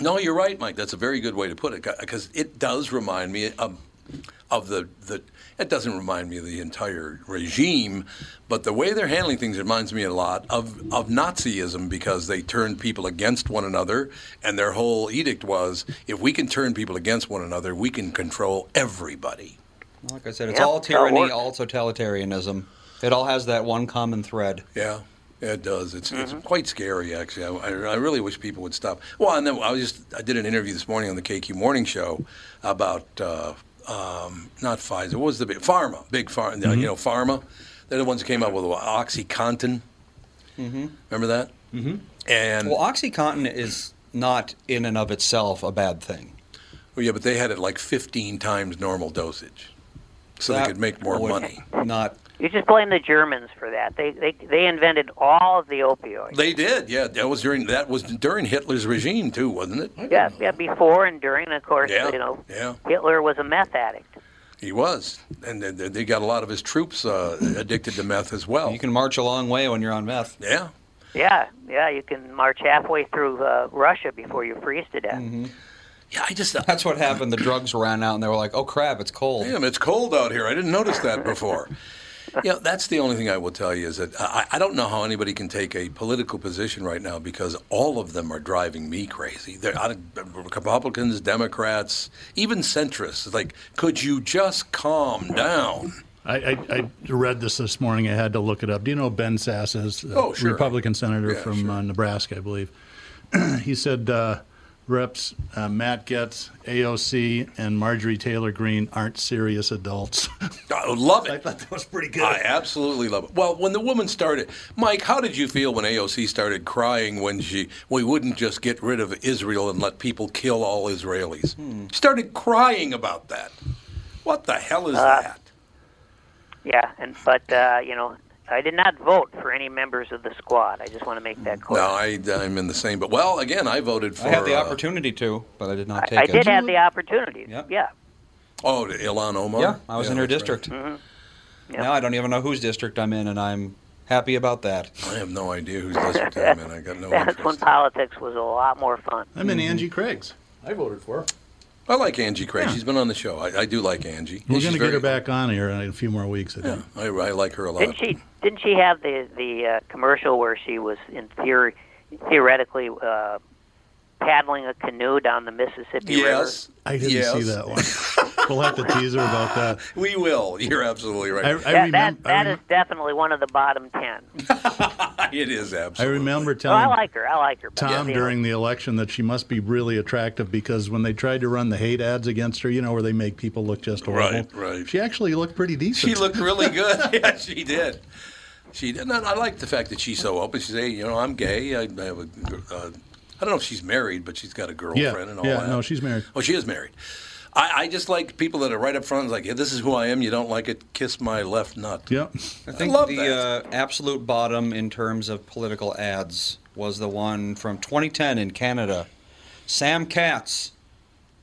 No, you're right, Mike. That's a very good way to put it because it does remind me of, of the, the. It doesn't remind me of the entire regime, but the way they're handling things reminds me a lot of, of Nazism because they turned people against one another, and their whole edict was if we can turn people against one another, we can control everybody. Like I said, it's Yeah, all that's how it tyranny, all totalitarianism. It all has that one common thread. Yeah, yeah, it does. It's Mm-hmm. it's quite scary, actually. I, I, I really wish people would stop. Well, and then I was just I did an interview this morning on the KQ Morning Show about uh, um, not Pfizer. What was the big Pharma? Big Pharma. Mm-hmm. You know, Pharma. They're the ones who came up with OxyContin. Mm-hmm. Remember that? Mm-hmm. And Well, OxyContin is not in and of itself a bad thing. well, yeah, but they had it like 15 times normal dosage, so That they could make more money. Not You just blame the Germans for that. They they they invented all of the opioids. They did, yeah. That was during that was during Hitler's regime too, wasn't it? yeah, yeah, before and during, of course, Yeah, you know, yeah. Hitler was a meth addict. He was, and they, they got a lot of his troops uh, addicted to meth as well. you can march a long way when you're on meth. yeah, Yeah, yeah, you can march halfway through uh, Russia before you freeze to death. yeah. I just, That's what happened. The drugs ran out, and they were like, "Oh crap, it's cold." damn, it's cold out here. I didn't notice that before. [LAUGHS] you know, that's the only thing I will tell you is that I, I don't know how anybody can take a political position right now because all of them are driving me crazy. They're Republicans, Democrats, even centrists. Like, could you just calm down? I, I, I read this this morning. I had to look it up. Do you know Ben Sasse is a Oh, sure. Republican senator Yeah, from sure. uh, Nebraska, I believe. [CLEARS THROAT] he said uh, Reps uh, Matt Gaetz, AOC, and Marjorie Taylor Greene aren't serious adults. [LAUGHS] I love it. I thought that was pretty good. I absolutely love it. Well, when the woman started, Mike, how did you feel when AOC started crying when she we wouldn't just get rid of Israel and let people kill all Israelis? She started crying about that. What the hell is that? Yeah, and but uh, you know, I did not vote for any members of the squad. I just want to make that clear. No, I, I'm in the same. But well, again, I voted for. I had the uh, opportunity to, but I did not take I it. I did have the opportunity. Yep. Yeah. Oh, Ilhan Omar. Yeah, I was in her that's right. district. Yeah. Now I don't even know whose district I'm in, and I'm happy about that. I have no idea whose district I'm in. I got no [LAUGHS] That's when politics was a lot more fun. I'm in Angie Craig's. I voted for her. I like Angie Craig. She's been on the show. I, I do like Angie. We're She's going to get her back on here in a few more weeks. I Yeah. I, I like her a lot. Didn't she? Didn't she have the the uh, commercial where she was in theory, theoretically uh, paddling a canoe down the Mississippi River? Yes, I didn't yes. see that one. [LAUGHS] we'll have to [LAUGHS] tease her about that. We will. You're absolutely right. I, I River? That, remember. that, that is definitely one of the bottom ten. [LAUGHS] it is absolutely. I remember Oh, telling I like her. I like her. Tom you know, during the election that she must be really attractive because when they tried to run the hate ads against her, you know, where they make people look just horrible. Right, right. She actually looked pretty decent. She looked really [LAUGHS] good. yeah, she did. She did. And I like the fact that she's so open. She's, say, you know, I'm gay. I, I have a. Uh, I don't know if she's married, but she's got a girlfriend yeah, and all yeah. that. No, she's married. Oh, she is married. I, I just like people that are right up front, like, yeah, this is who I am. You don't like it? Kiss my left nut. Yep. I think love the that. uh, absolute bottom in terms of political ads was the one from 2010 in Canada. Sam Katz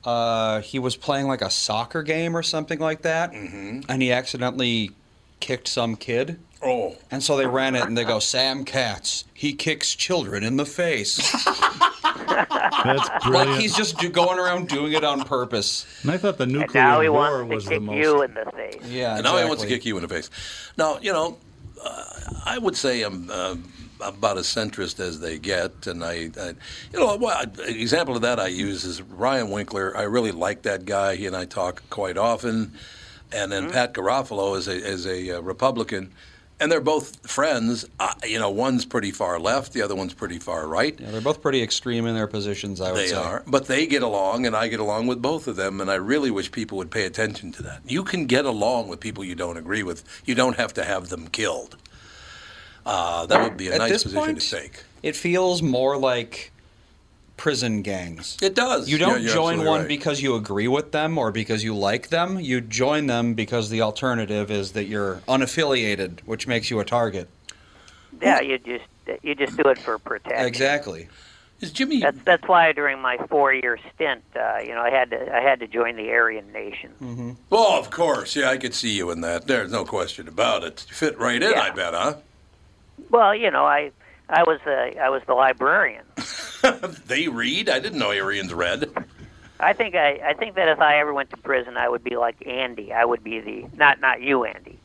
Uh, he was playing like a soccer game or something like that, Mm-hmm. and he accidentally kicked some kid. Oh. And so they ran it and they go, Sam Katz, he kicks children in the face. [LAUGHS] That's like brilliant. he's just do- going around doing it on purpose. and I thought the nuclear And nuclear now he war wants was to the kick most. you in the face. Yeah, And now he wants to kick you in the face. Now, you know, uh, I would say I'm uh, about as centrist as they get, and I, I you know, well, an example of that I use is Ryan Winkler. I really like that guy. He and I talk quite often, and then Pat Garofalo is a is a uh, Republican. And they're both friends. Uh, you know, one's pretty far left, the other one's pretty far right. Yeah, they're both pretty extreme in their positions, I would They say. are, but they get along, and I get along with both of them. And I really wish people would pay attention to that. You can get along with people you don't agree with. You don't have to have them killed. Uh, that would be a At nice position point, to take. It feels more like prison gangs. It does. You don't You're- you're join one right. because you agree with them or because you like them. You join them because the alternative is that you're unaffiliated, which makes you a target. Yeah, you just you just do it for protection. Exactly. Is Jimmy? That's that's why during my four-year stint, uh, you know, I had to I had to join the Aryan Nation. Mm-hmm. Well, of course. Yeah, I could see you in that. There's no question about it. You fit right in, Yeah. I bet, huh? Well, you know, I I was the I was the librarian. [LAUGHS] They read? I didn't know Aryans read. I think I I think that if I ever went to prison, I would be like Andy. I would be the not not you, Andy,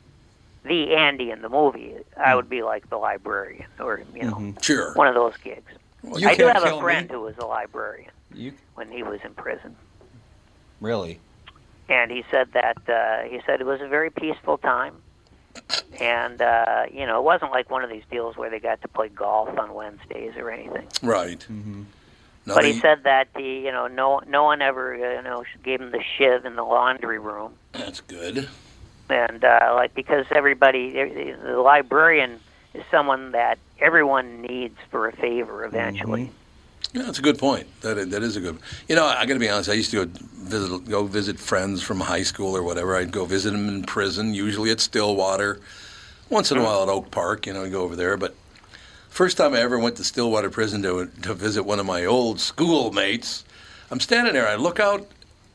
the Andy in the movie. I would be like the librarian, or you know, Sure. one of those gigs. You I do have a friend me. who was a librarian You when he was in prison, really? and he said that uh, he said it was a very peaceful time, and uh, you know, it wasn't like one of these deals where they got to play golf on Wednesdays or anything. Right. Mm-hmm. No, but he they- said that the you know no no one ever uh, you know gave him the shiv in the laundry room. That's good. and uh, like because everybody the librarian is someone that everyone needs for a favor eventually Yeah, that's a good point. That is, that is a good. You know, I got to be honest. I used to go visit go visit friends from high school or whatever. I'd go visit them in prison, usually at Stillwater. Once in a uh-huh. while at Oak Park, you know, I'd go over there. But first time I ever went to Stillwater Prison to to visit one of my old schoolmates, I'm standing there. I look out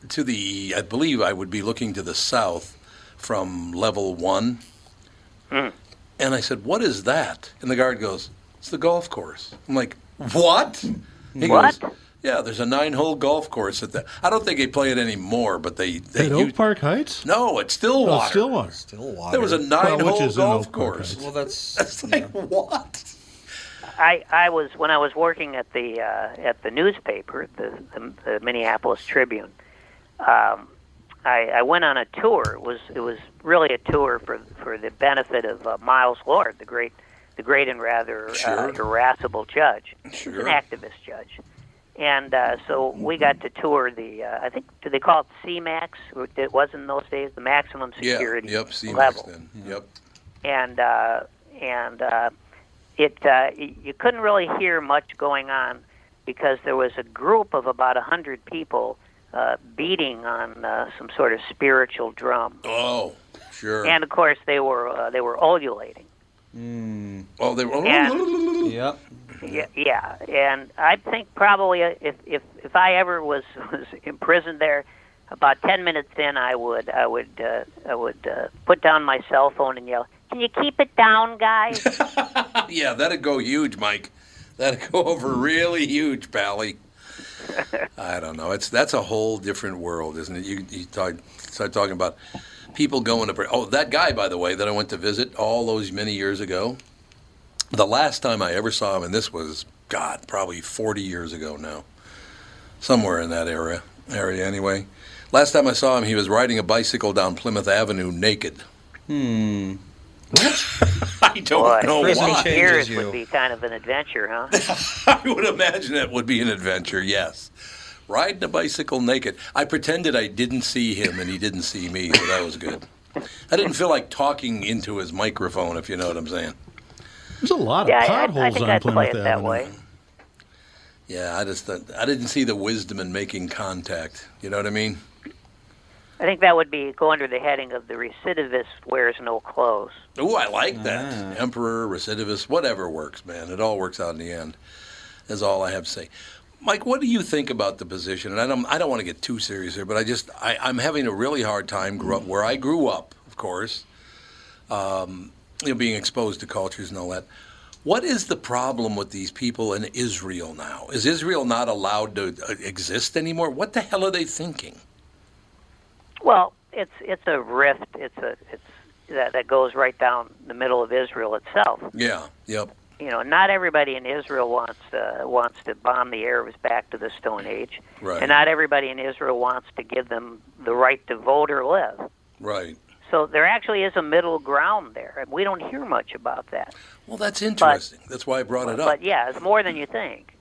to the. I believe I would be looking to the south from level one. Hmm. And I said, "What is that?" And the guard goes, "It's the golf course." I'm like, "What?" He What? goes, "Yeah, there's a nine-hole golf course at the. I don't think they play it anymore, but they they At use- Oak Park Heights? No, it's Stillwater. Oh, Stillwater. Stillwater. There was a nine-hole which is in golf course. Well, that's [LAUGHS] It's like what? i i was when i was working at the uh, at the newspaper the, the, the minneapolis tribune um, I, I went on a tour. It was it was really a tour for for the benefit of uh, Miles Lord, the great the great and rather Sure. uh, irascible judge, Sure. an activist judge. And uh, so we got to tour the uh, I think do they call it CMAX? It was in those days the maximum Yeah. security Yep. C level then. Yep. and uh, and uh, it uh, you couldn't really hear much going on because there was a group of about a hundred people uh, beating on uh, some sort of spiritual drum, Oh, sure. and of course they were uh, they were ululating. Oh, they were. And- [LAUGHS] Yep. Yeah, yeah, and I think probably uh, if if if I ever was [LAUGHS] was imprisoned there, about ten minutes in, I would I would uh, I would uh, put down my cell phone and yell, "Can you keep it down, guys?" [LAUGHS] yeah, that'd go huge, Mike. That'd go over really huge, Pally. I don't know. It's that's a whole different world, isn't it? You you talk, start talking about people going to. pri- Oh, that guy, by the way, that I went to visit all those many years ago. The last time I ever saw him, and this was God, probably forty years ago now, somewhere in that area. Area anyway. Last time I saw him, he was riding a bicycle down Plymouth Avenue naked. Hmm. [LAUGHS] I don't Boy, know prison why. changes years you. would be kind of an adventure, huh? [LAUGHS] I would imagine that would be an adventure, yes. Riding a bicycle naked. I pretended I didn't see him and he didn't see me, so that was good. I didn't feel like talking into his microphone, if you know what I'm saying. There's a lot yeah, of I, I, I potholes on I'd Plymouth it that Avenue. way. Yeah, I just thought- I didn't see the wisdom in making contact. You know what I mean? I think that would be go under the heading of the recidivist wears no clothes. Oh, I like that. Mm. Emperor, recidivist, whatever works, man. It all works out in the end. Is all I have to say. Mike, what do you think about the position? And I don't, I don't want to get too serious here, but I just, I, I'm having a really hard time grew up, where I grew up, of course, um, you know, being exposed to cultures and all that. What is the problem with these people in Israel now? Is Israel not allowed to uh, exist anymore? What the hell are they thinking? Well, it's it's a rift. It's a it's that that goes right down the middle of Israel itself. Yeah. Yep. You know, not everybody in Israel wants to wants to bomb the Arabs back to the Stone Age, Right. and not everybody in Israel wants to give them the right to vote or live. Right. So there actually is a middle ground there, and we don't hear much about that. Well, that's interesting. that's why I brought it up. But yeah, it's more than you think.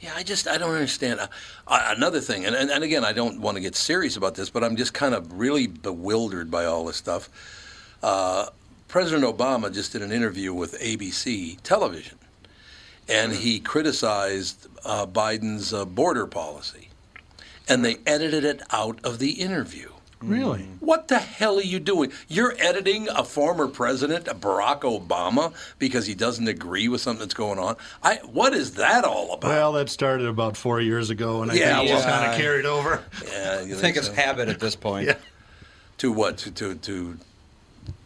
Yeah, I just I don't understand. Uh, uh, another thing, and, and and again, I don't want to get serious about this, but I'm just kind of really bewildered by all this stuff. Uh, President Obama just did an interview with ABC television, and he criticized uh, Biden's uh, border policy, and they edited it out of the interview. Really? What the hell are you doing? You're editing a former president, Barack Obama, because he doesn't agree with something that's going on. I what is that all about? Well, that started about four years ago, and I Yeah, think it just kind of carried over. Yeah, you I think it's so? habit at this point. Yeah. To what? To to to.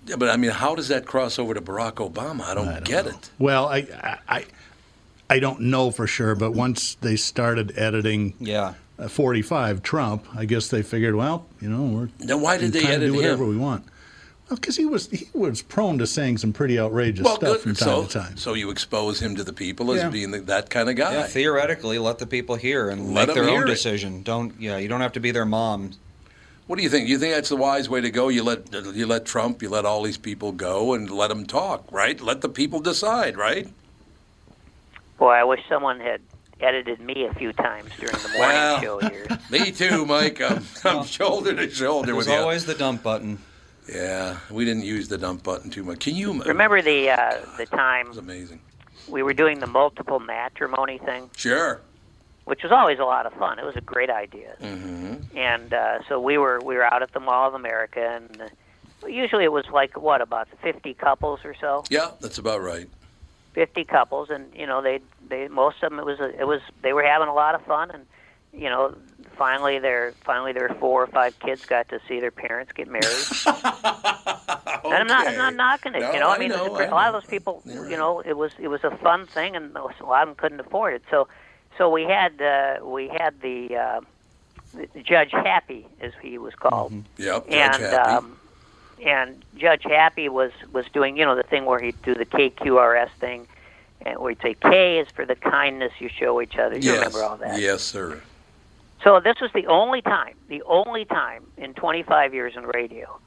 Yeah, but I mean, how does that cross over to Barack Obama? I don't, get it. Well, I, I, I- I don't know for sure, but once they started editing Yeah. uh, 45 Trump, I guess they figured, well, you know, we're Then why did we they kinda edit do whatever him? we want. Well, because he was he was prone to saying some pretty outrageous Well, stuff from good. time So, to time. so you expose him to the people as Yeah. being the, that kind of guy. Yeah, theoretically, let the people hear and Let make 'em their hear own it. decision. Don't, yeah, you don't have to be their mom. What do you think? You think that's the wise way to go? You let you let Trump, you let all these people go, and let them talk, right? Let the people decide, right? Boy, I wish someone had edited me a few times during the morning Well, show here. [LAUGHS] Me too, Mike. I'm, [LAUGHS] I'm shoulder to shoulder There's with you. always the dump button. Yeah, we didn't use the dump button too much. Can you Remember the uh, the time It's amazing. we were doing the multiple matrimony thing, Sure. Which was always a lot of fun. It was a great idea. Mm-hmm. And uh, so we were we were out at the Mall of America, and uh, usually it was like what about 50 couples or so. Yeah, that's about right. 50 couples, and you know they they most of them it was a, it was they were having a lot of fun, and you know finally their finally their four or five kids got to see their parents get married. [LAUGHS] And I'm not I'm not knocking it, No, you know. I I mean, know, a I lot of those people, You're you know, it was it was a fun thing, and a lot of them couldn't afford it. So, so we had uh, we had the, uh, the Judge Happy, as he was called, Yep, Judge and Happy. um, and Judge Happy was was doing you know the thing where he'd do the KQRS thing, and where he'd say K is for the kindness you show each other. You yes. remember all that? Yes, sir. So this was the only time, the only time in 25 years in radio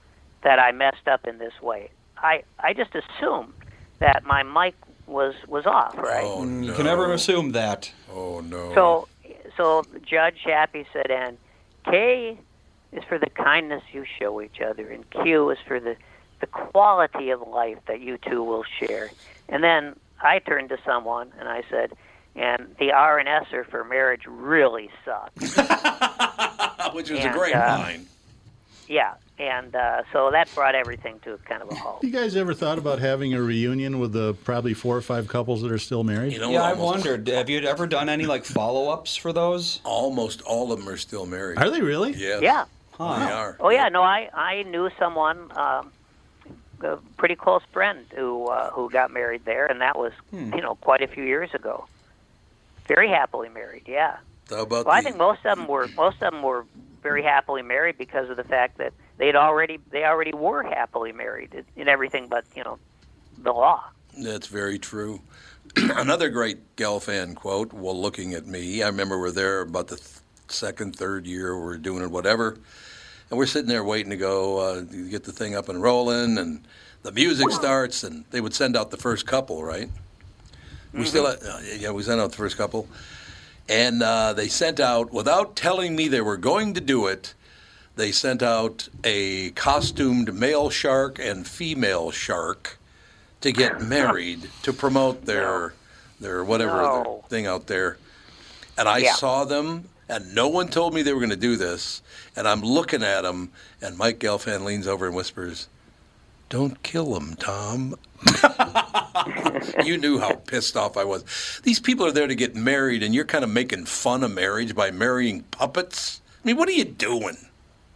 that I messed up in this way. I I just assumed that my mic was was off, right? Oh, Mm, You can never assume that. Oh, no. So so Judge Happy said, and K is for the kindness you show each other, and Q is for the the quality of life that you two will share. And then I turned to someone and I said, and the R and S are for marriage really sucks. [LAUGHS] Which is a great uh, line. Yeah, and uh, so that brought everything to kind of a halt. You guys ever thought about having a reunion with the probably four or five couples that are still married? You know, Yeah, I've wondered. Have you ever done any like follow-ups for those? almost all of them are still married. Are they really? Yes. Yeah. They are. Oh yeah. No, I I knew someone, um, a pretty close friend who uh, who got married there, and that was you know quite a few years ago. Very happily married. Yeah. How about Well, I think most of them were most of them were very happily married because of the fact that they'd already they already were happily married in, in everything but you know the law. That's very true. [CLEARS THROAT] Another great Gelfand quote, while looking at me, I remember we're there about the th- second, third year, we're doing it, whatever. And we're sitting there waiting to go uh, get the thing up and rolling, and the music starts, and they would send out the first couple, right? We still, had, uh, yeah, we sent out the first couple. And uh, they sent out, without telling me they were going to do it, they sent out a costumed male shark and female shark to get [LAUGHS] married to promote their their whatever No. thing out there. And I Yeah. saw them, and no one told me they were going to do this. And I'm looking at them, and Mike Gelfand leans over and whispers, "Don't kill them, Tom." [LAUGHS] [LAUGHS] you knew how pissed off I was. These people are there to get married, and you're kind of making fun of marriage by marrying puppets. I mean, what are you doing?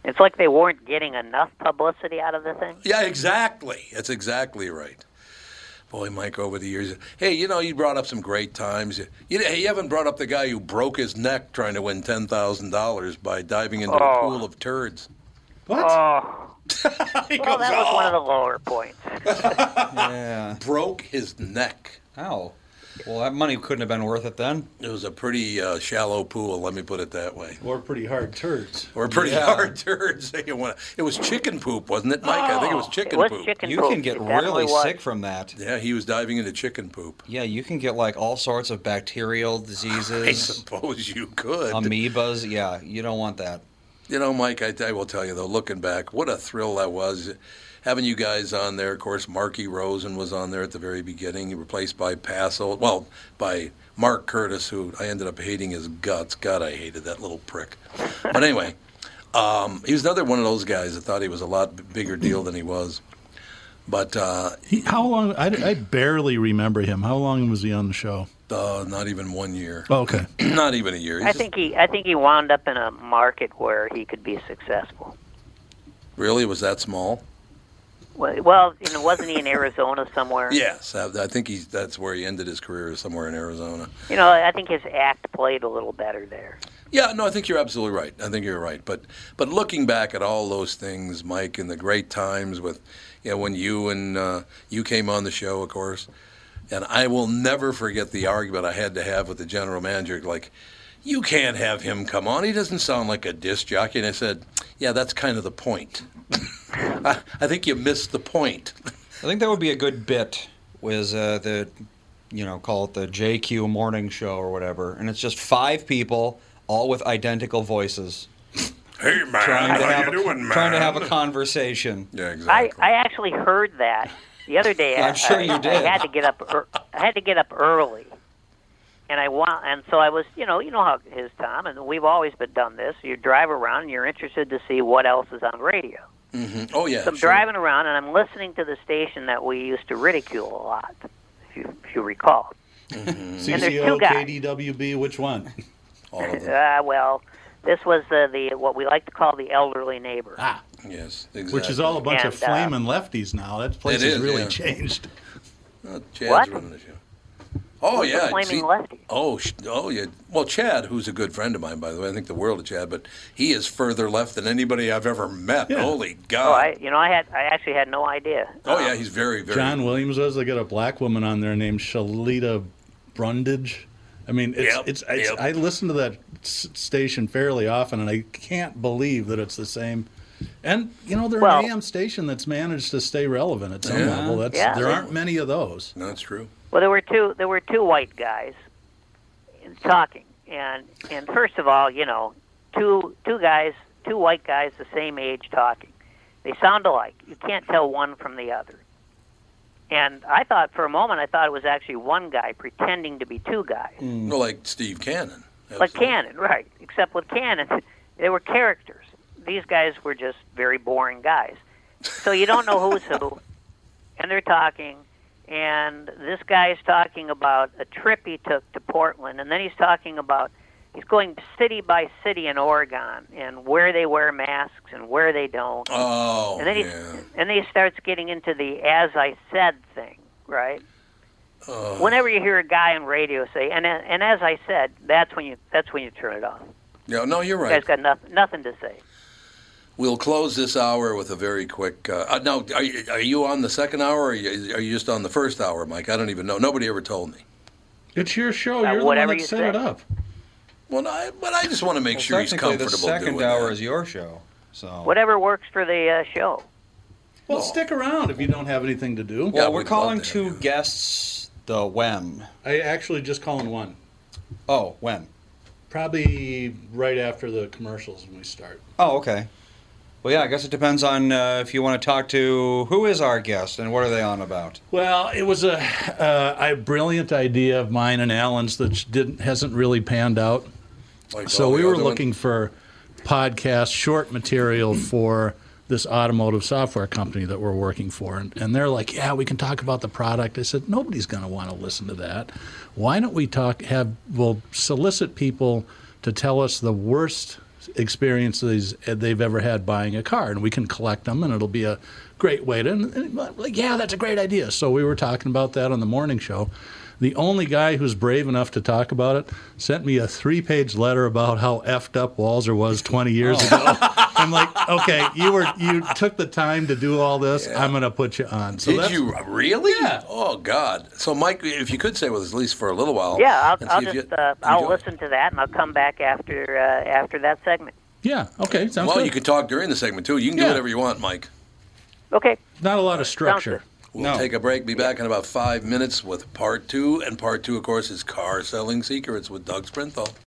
It's like they weren't getting enough publicity out of the thing. Yeah, exactly. That's exactly right. Boy, Mike, over the years, hey, you know, you brought up some great times. You, you, you haven't brought up the guy who broke his neck trying to win ten thousand dollars by diving into a Oh. pool of turds. What? Oh, [LAUGHS] He well, goes, that was one "Oh." of the lower points. [LAUGHS] Yeah. broke his neck. How? Well, that money couldn't have been worth it then. It was a pretty uh, shallow pool, let me put it that way. Or pretty hard turds. Or pretty Yeah. hard [LAUGHS] turds. You wanna- It was chicken poop, wasn't it, Mike? I think it was chicken Oh, it was poop. chicken You poop. can get It really was. sick from that. Yeah, he was diving into chicken poop. Yeah, you can get like all sorts of bacterial diseases. I suppose you could. amoebas. Yeah, you don't want that. You know, Mike, I, I will tell you though, looking back, what a thrill that was. Having you guys on there, of course, Marky Rosen was on there at the very beginning, replaced by Paso, well, by Mark Curtis, who I ended up hating his guts. God, I hated that little prick. But anyway, um, he was another one of those guys that thought he was a lot bigger deal than he was. But uh, He, how long? I, I barely remember him. How long was he on the show? uh, not even one year, Oh, okay. [CLEARS THROAT] not even a year. He's I just- think he, I think he wound up in a market where he could be successful. really was that small. Well, well, you know, wasn't he in Arizona somewhere? [LAUGHS] Yes, I, I think he's that's where he ended his career, somewhere in Arizona. You know, I think his act played a little better there. Yeah, no, I think you're absolutely right. I think you're right. But but looking back at all those things, Mike, and the great times with, you know, when you and uh, you came on the show, of course, and I will never forget the argument I had to have with the general manager. Like, you can't have him come on. He doesn't sound like a disc jockey. And I said, yeah, that's kind of the point. [LAUGHS] I, I think you missed the point. I think that would be a good bit. Was uh, the, you know, call it the JQ morning show or whatever, and it's just five people, all with identical voices, Hey man, trying to how have you a, doing, man? trying to have a conversation. yeah, I, exactly. I I actually heard that the other day. [LAUGHS] I'm I, sure I, you I did. had to get up. ear- I had to get up early, and I want, and so I was, you know, you know how it is, Tom, and we've always been done this. You drive around, and you're interested to see what else is on radio. Mhm. Oh yeah, So I'm sure. driving around, and I'm listening to the station that we used to ridicule a lot, if you, if you recall. there's two CCO. KDWB, which one? All of them. [LAUGHS] Uh, well, this was uh, the what we like to call the elderly neighbor. Ah, Yes, exactly. which is all a bunch of And, uh, flaming lefties now. That place It has is, really yeah. changed. Uh, Chad's What? running the show. Oh Who's yeah, flaming see- lefty? Oh, oh yeah. Well, Chad, who's a good friend of mine, by the way, I think the world of Chad, but he is further left than anybody I've ever met. Yeah. Holy Oh, God! I, you know, I had, I actually had no idea. Oh, Um, yeah, he's very, very. John Williams was. They got a black woman on there named Shalita Brundage. I mean, it's, Yep, it's, it's yep. I listen to that s- station fairly often, and I can't believe that it's the same. And you know, they're Well- an AM station that's managed to stay relevant at some Yeah. level. That's Yeah. there aren't many of those. No, that's true. Well, there were two. There were two white guys talking, and and first of all, you know, two two guys, two white guys the same age talking. They sound alike. You can't tell one from the other. And I thought for a moment, I thought it was actually one guy pretending to be two guys, mm. Well, like Steve Cannon. like Cannon, right? Except with Cannon, [LAUGHS] they were characters. These guys were just very boring guys. So you don't know who's who, [LAUGHS] and they're talking, and this guy's talking about a trip he took to Portland, and then he's talking about he's going city by city in Oregon and where they wear masks and where they don't. Oh, and then he yeah. and then he starts getting into the as I said thing, right? Oh. Whenever you hear a guy on radio say, and and as I said, that's when you that's when you turn it off. Yeah, no, you're The right. guy's got nothing nothing to say. We'll close this hour with a very quick. Uh, uh, now, are you, are you on the second hour, or are you, are you just on the first hour, Mike? I don't even know. Nobody ever told me. It's your show. Uh, You're the one that you set say. it up. Well, I, but I just want to make Well, sure he's technically, comfortable the second doing hour that. is your show. So Whatever works for the uh, show. Well, stick around if you don't have anything to do. Well, Yeah, we're calling love to have two you. guests the when. I actually just calling one. Oh, when? Probably right after the commercials when we start. Oh, okay. Well, yeah, I guess it depends on uh, if you want to talk to who is our guest and what are they on about. Well, it was a, uh, a brilliant idea of mine and Alan's that didn't hasn't really panned out. Like So we were looking ones. for podcast short material for this automotive software company that we're working for. And, and they're like, yeah, we can talk about the product. I said, nobody's going to want to listen to that. Why don't we talk, have, we'll solicit people to tell us the worst experiences they've ever had buying a car, and we can collect them, and it'll be a great way to. And, and like, yeah, that's a great idea. So we were talking about that on the morning show. The only guy who's brave enough to talk about it sent me a three-page letter about how effed up Walser was 20 years ago. I'm like, okay, you were you took the time to do all this. I'm going to put you on. So Did that's- you really? Yeah. Oh God. So Mike, if you could stay with us at least for a little while. Yeah, I'll, I'll just you uh, I'll listen to that and I'll come back after uh, after that segment. Yeah. Okay. Sounds Well, good. you could talk during the segment too. You can do whatever you want, Mike. Okay. Not a lot of structure. We'll take a break. Be back in about five minutes with part two. And part two, of course, is car selling secrets with Doug Sprinthall.